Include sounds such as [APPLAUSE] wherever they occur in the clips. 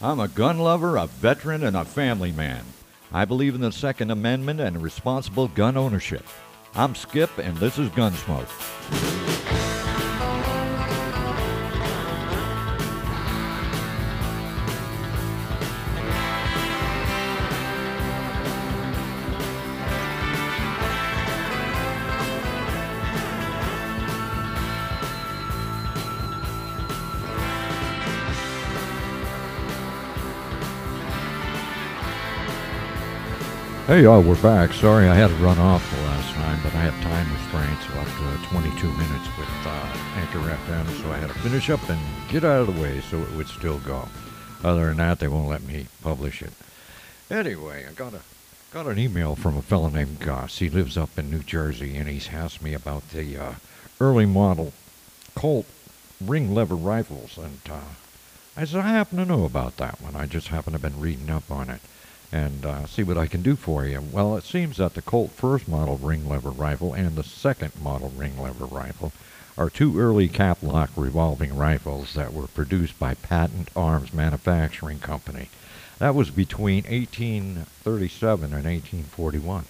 I'm a gun lover, a veteran, and a family man. I believe in the Second Amendment and responsible gun ownership. I'm Skip, and this is Gunsmoke. Hey y'all, we're back. Sorry I had to run off the last time, but I have time restraints up to 22 minutes with uh, Anchor FM, so I had to finish up and get out of the way so it would still go. Other than that, they won't let me publish it. Anyway, I got a got an email from a fellow named Goss. He lives up in New Jersey, and he's asked me about the uh, early model Colt ring lever rifles, and uh, I said I happen to know about that one. I just happen to have been reading up on it and uh, see what I can do for you. Well, it seems that the Colt first model ring lever rifle and the second model ring lever rifle are two early cap lock revolving rifles that were produced by Patent Arms Manufacturing Company. That was between 1837 and 1841.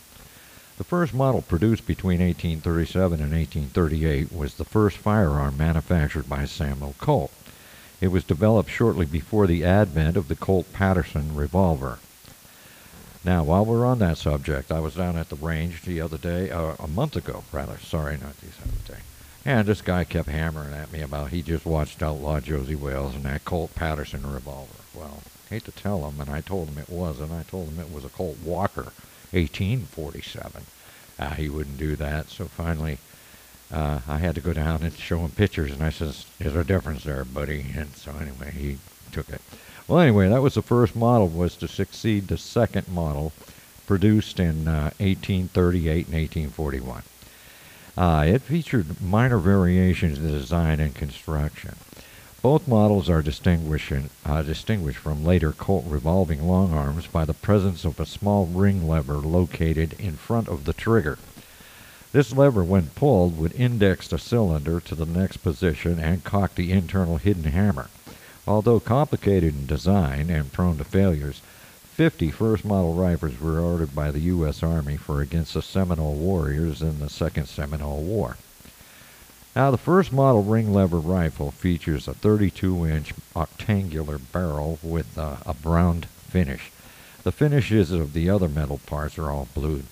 The first model produced between 1837 and 1838 was the first firearm manufactured by Samuel Colt. It was developed shortly before the advent of the Colt Paterson revolver. Now, while we're on that subject, I was down at the range the other day, uh, a month ago, rather. Sorry, not the other day. And this guy kept hammering at me about he just watched Outlaw Josey Wales and that Colt Paterson revolver. Well, hate to tell him, and I told him it was, and I told him it was a Colt Walker, 1847. Uh, he wouldn't do that, so finally uh, I had to go down and show him pictures, and I says, "There's a difference there, buddy." And so anyway, he took it. Well, anyway, that was the first model was to succeed the second model produced in uh, 1838 and 1841. Uh, it featured minor variations in design and construction. Both models are distinguished, uh, distinguished from later Colt revolving long arms by the presence of a small ring lever located in front of the trigger. This lever, when pulled, would index the cylinder to the next position and cock the internal hidden hammer. Although complicated in design and prone to failures, 50 first model rifles were ordered by the U.S. Army for against the Seminole warriors in the Second Seminole War. Now, the first model ring lever rifle features a 32 inch octangular barrel with a browned finish. The finishes of the other metal parts are all blued.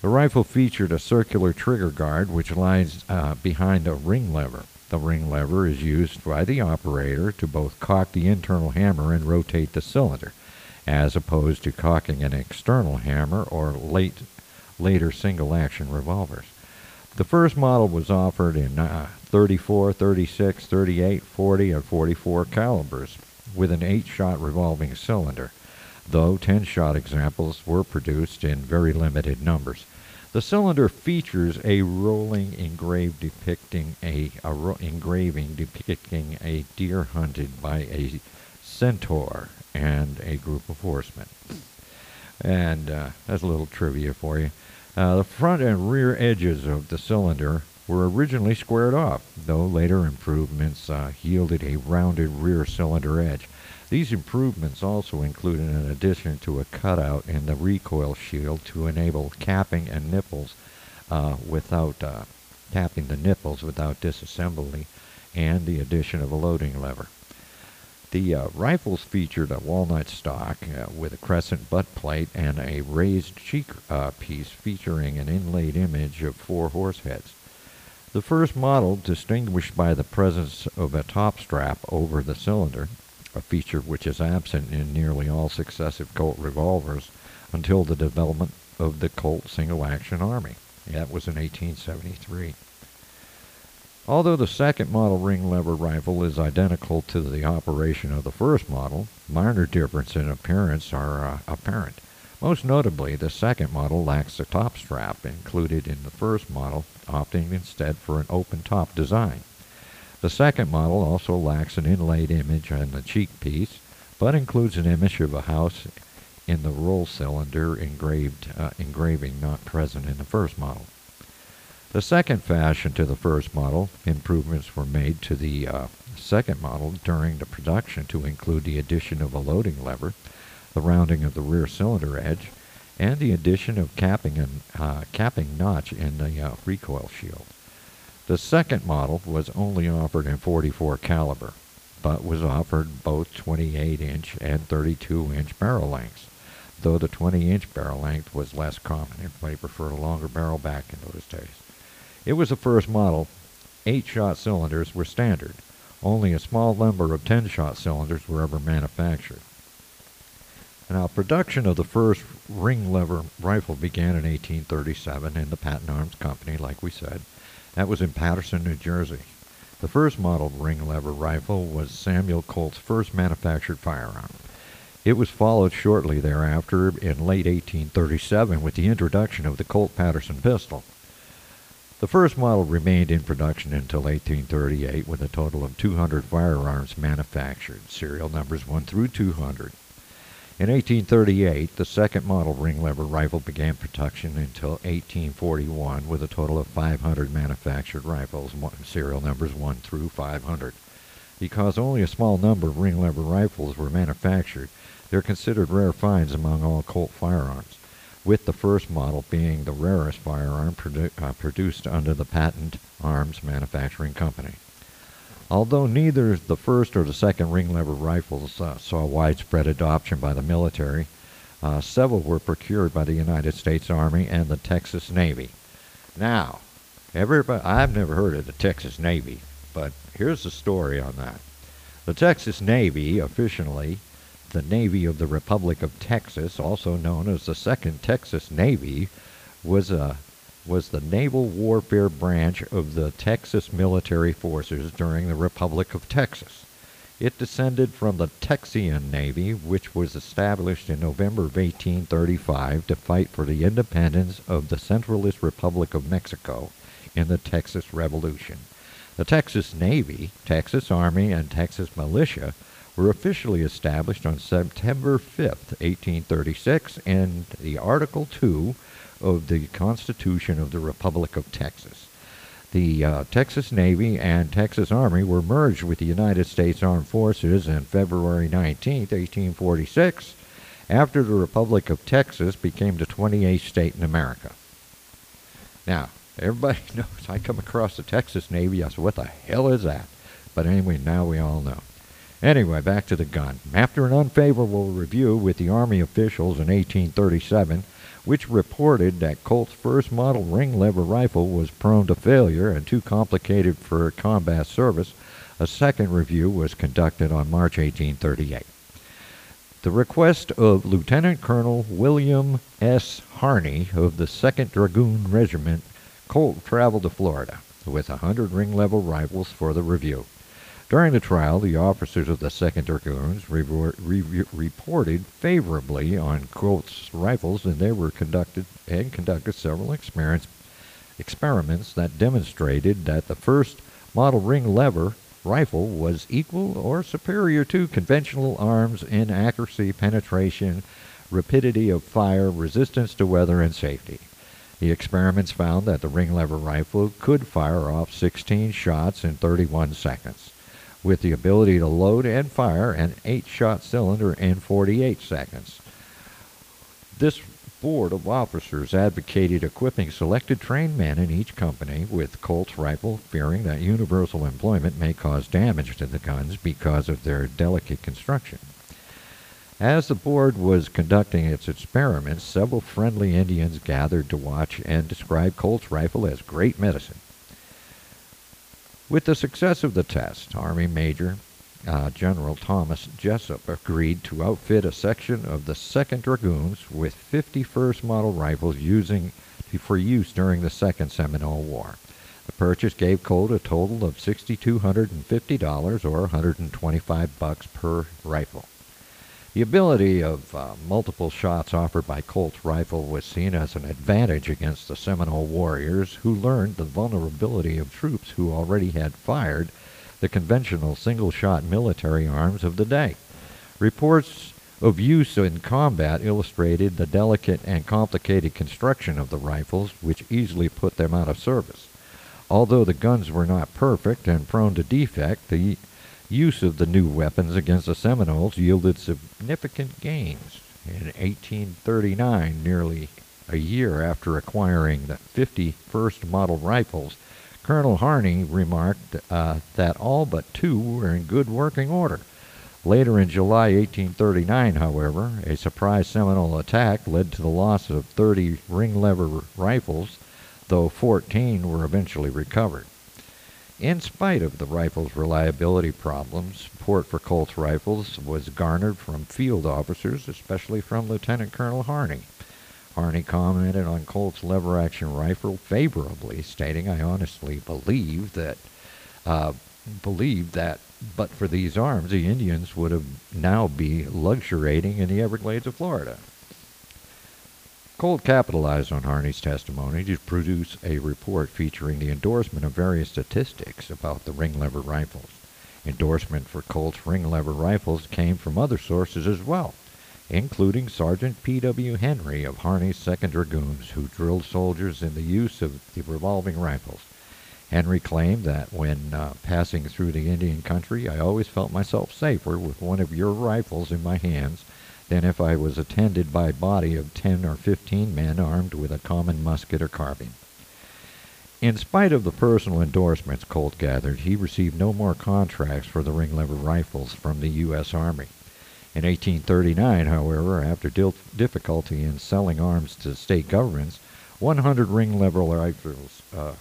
The rifle featured a circular trigger guard which lies uh, behind a ring lever. The ring lever is used by the operator to both cock the internal hammer and rotate the cylinder, as opposed to cocking an external hammer or late, later single action revolvers. The first model was offered in uh, 34, 36, 38, 40, and 44 calibers with an 8 shot revolving cylinder, though 10 shot examples were produced in very limited numbers. The cylinder features a rolling engraved depicting a, a ro- engraving depicting a deer hunted by a centaur and a group of horsemen. And uh, that's a little trivia for you. Uh, the front and rear edges of the cylinder were originally squared off, though later improvements uh, yielded a rounded rear cylinder edge. These improvements also included an addition to a cutout in the recoil shield to enable capping and nipples uh, without uh, the nipples without disassembly, and the addition of a loading lever. The uh, rifles featured a walnut stock uh, with a crescent butt plate and a raised cheek uh, piece featuring an inlaid image of four horse heads. The first model, distinguished by the presence of a top strap over the cylinder, a feature which is absent in nearly all successive Colt revolvers until the development of the Colt single action army. That was in 1873. Although the second model ring lever rifle is identical to the operation of the first model, minor differences in appearance are uh, apparent. Most notably, the second model lacks the top strap included in the first model, opting instead for an open top design. The second model also lacks an inlaid image on the cheek piece, but includes an image of a house in the roll cylinder engraved uh, engraving not present in the first model. The second fashion to the first model, improvements were made to the uh, second model during the production to include the addition of a loading lever, the rounding of the rear cylinder edge, and the addition of capping and uh, capping notch in the uh, recoil shield. The second model was only offered in 44 caliber, but was offered both 28 inch and 32 inch barrel lengths though the 20 inch barrel length was less common. Everybody preferred a longer barrel back in those days. It was the first model. Eight shot cylinders were standard. Only a small number of 10 shot cylinders were ever manufactured. Now, production of the first ring lever rifle began in 1837 in the Patent Arms Company, like we said. That was in Paterson, New Jersey. The first model ring lever rifle was Samuel Colt's first manufactured firearm. It was followed shortly thereafter in late 1837 with the introduction of the Colt Paterson pistol. The first model remained in production until 1838 with a total of 200 firearms manufactured, serial numbers 1 through 200. In 1838, the second model ring lever rifle began production until 1841 with a total of 500 manufactured rifles, serial numbers 1 through 500. Because only a small number of ring lever rifles were manufactured, they're considered rare finds among all Colt firearms, with the first model being the rarest firearm produ uh, produced under the Patent Arms Manufacturing Company. Although neither the first or the second ring lever rifles uh, saw widespread adoption by the military, uh, several were procured by the United States Army and the Texas Navy. Now, everybody, I've never heard of the Texas Navy, but here's the story on that. The Texas Navy officially the Navy of the Republic of Texas, also known as the Second Texas Navy, was a was the naval warfare branch of the Texas military forces during the Republic of Texas. It descended from the Texian Navy, which was established in November of 1835 to fight for the independence of the Centralist Republic of Mexico in the Texas Revolution. The Texas Navy, Texas Army, and Texas Militia were officially established on September 5, 1836, in the Article 2 of the Constitution of the Republic of Texas. The uh, Texas Navy and Texas Army were merged with the United States Armed Forces on February 19, 1846, after the Republic of Texas became the 28th state in America. Now, everybody [LAUGHS] knows I come across the Texas Navy, I said, what the hell is that? But anyway, now we all know. Anyway, back to the gun. After an unfavorable review with the Army officials in 1837, which reported that Colt's first model ring lever rifle was prone to failure and too complicated for combat service, a second review was conducted on March 1838. The request of Lieutenant Colonel William S. Harney of the 2nd Dragoon Regiment, Colt traveled to Florida with a hundred ring level rifles for the review. During the trial, the officers of the 2nd Dragoons re re reported favorably on Colt's rifles, and they were conducted and conducted several experiments experiments that demonstrated that the first model ring lever rifle was equal or superior to conventional arms in accuracy, penetration, rapidity of fire, resistance to weather, and safety. The experiments found that the ring lever rifle could fire off 16 shots in 31 seconds with the ability to load and fire an 8-shot cylinder in 48 seconds. This board of officers advocated equipping selected trained men in each company with Colt's rifle, fearing that universal employment may cause damage to the guns because of their delicate construction. As the board was conducting its experiments, several friendly Indians gathered to watch and described Colt's rifle as great medicine. With the success of the test, Army Major uh, General Thomas Jesup agreed to outfit a section of the 2nd Dragoons with 51st model rifles using for use during the Second Seminole War. The purchase gave Colt a total of $6,250 or 125 bucks per rifle. The ability of uh, multiple shots offered by Colt's rifle was seen as an advantage against the Seminole warriors who learned the vulnerability of troops who already had fired the conventional single shot military arms of the day. Reports of use in combat illustrated the delicate and complicated construction of the rifles, which easily put them out of service. Although the guns were not perfect and prone to defect, the Use of the new weapons against the Seminoles yielded significant gains. In 1839, nearly a year after acquiring the 51st model rifles, Colonel Harney remarked uh, that all but two were in good working order. Later in July 1839, however, a surprise Seminole attack led to the loss of 30 ring lever rifles, though 14 were eventually recovered. In spite of the rifle's reliability problems, support for Colt's rifles was garnered from field officers, especially from Lieutenant Colonel Harney. Harney commented on Colt's lever action rifle favorably, stating, I honestly believe that uh, believed that but for these arms, the Indians would have now be luxuriating in the Everglades of Florida. Colt capitalized on Harney's testimony to produce a report featuring the endorsement of various statistics about the ring lever rifles. Endorsement for Colt's ring lever rifles came from other sources as well, including Sergeant P.W. Henry of Harney's 2nd Dragoons, who drilled soldiers in the use of the revolving rifles. Henry claimed that when uh, passing through the Indian country, I always felt myself safer with one of your rifles in my hands than if I was attended by a body of 10 or 15 men armed with a common musket or carbine. In spite of the personal endorsements Colt gathered, he received no more contracts for the ring lever rifles from the U.S. Army. In 1839, however, after difficulty in selling arms to state governments, 100 ring lever rifles uh,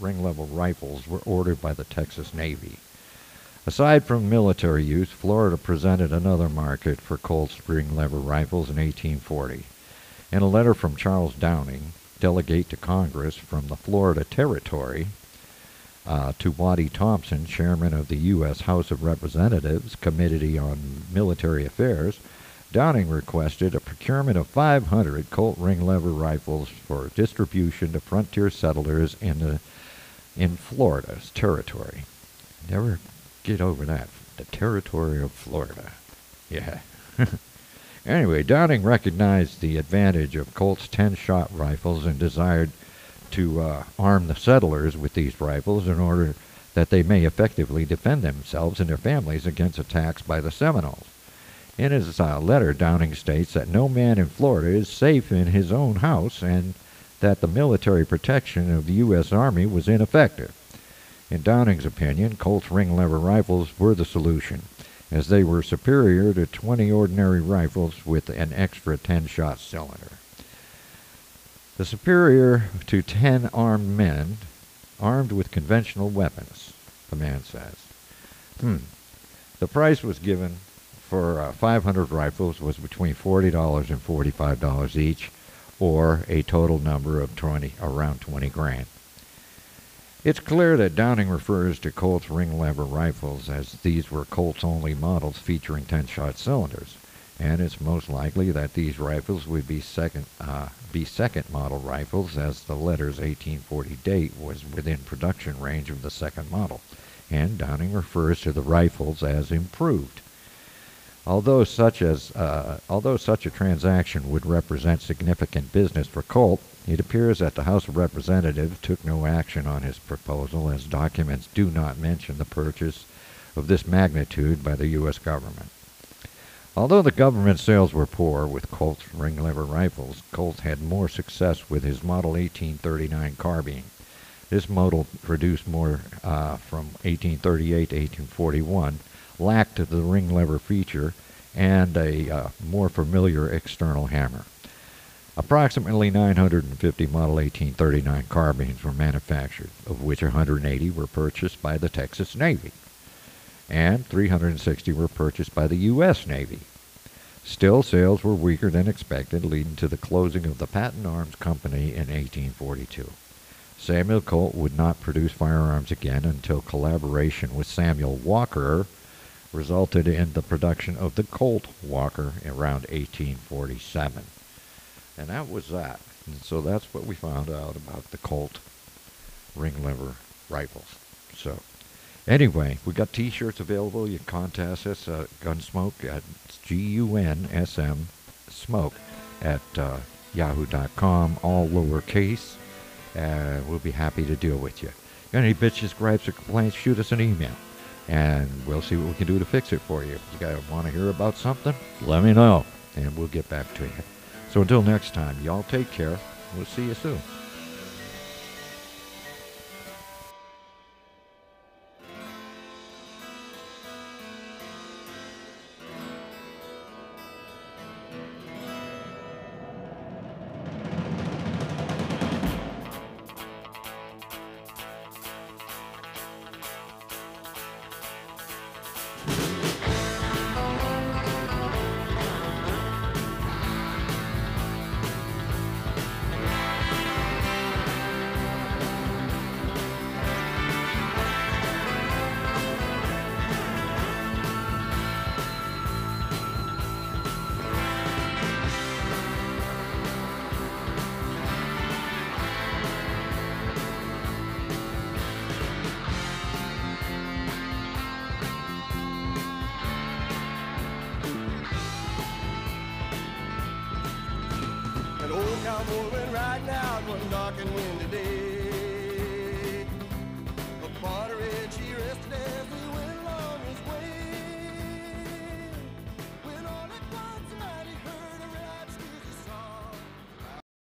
ring level rifles were ordered by the Texas Navy. Aside from military use, Florida presented another market for Colt's ring lever rifles in 1840. In a letter from Charles Downing, delegate to Congress from the Florida Territory, uh, to Waddy Thompson, chairman of the U.S. House of Representatives Committee on Military Affairs, Downing requested a procurement of 500 Colt ring lever rifles for distribution to frontier settlers in the in Florida's territory. Never get over that. The territory of Florida. Yeah. [LAUGHS] anyway, Downing recognized the advantage of Colt's 10 shot rifles and desired to uh, arm the settlers with these rifles in order that they may effectively defend themselves and their families against attacks by the Seminoles. In his uh, letter, Downing states that no man in Florida is safe in his own house and that the military protection of the U.S. Army was ineffective. In Downing's opinion, Colt's ring lever rifles were the solution, as they were superior to 20 ordinary rifles with an extra 10 shot cylinder. The superior to 10 armed men armed with conventional weapons, the man says. Hmm. The price was given for uh, 500 rifles was between $40 and $45 each, or a total number of 20, around 20 grand. It's clear that Downing refers to Colt's ring lever rifles as these were Colt's only models featuring 10 shot cylinders, and it's most likely that these rifles would be second, uh, be second model rifles as the letter's 1840 date was within production range of the second model, and Downing refers to the rifles as improved. Although such as uh, although such a transaction would represent significant business for Colt, it appears that the House of Representatives took no action on his proposal, as documents do not mention the purchase of this magnitude by the U.S. government. Although the government sales were poor with Colt's ring lever rifles, Colt had more success with his Model 1839 carbine. This model produced more uh, from 1838 to 1841 lacked the ring lever feature and a uh, more familiar external hammer. Approximately 950 Model 1839 carbines were manufactured, of which 180 were purchased by the Texas Navy, and 360 were purchased by the U.S. Navy. Still, sales were weaker than expected, leading to the closing of the Patent Arms Company in 1842. Samuel Colt would not produce firearms again until collaboration with Samuel Walker resulted in the production of the Colt Walker around 1847. And that was that. And so that's what we found out about the Colt ring lever rifles. So, anyway, we got T-shirts available. You contact us at Gunsmoke at G-U-N-S-M smoke at uh, yahoo.com, all lowercase. Uh, we'll be happy to deal with you. Got any bitches, gripes, or complaints? Shoot us an email. And we'll see what we can do to fix it for you. If you guys want to hear about something, let me know, and we'll get back to you. So until next time, y'all take care. We'll see you soon. One dark and windy day.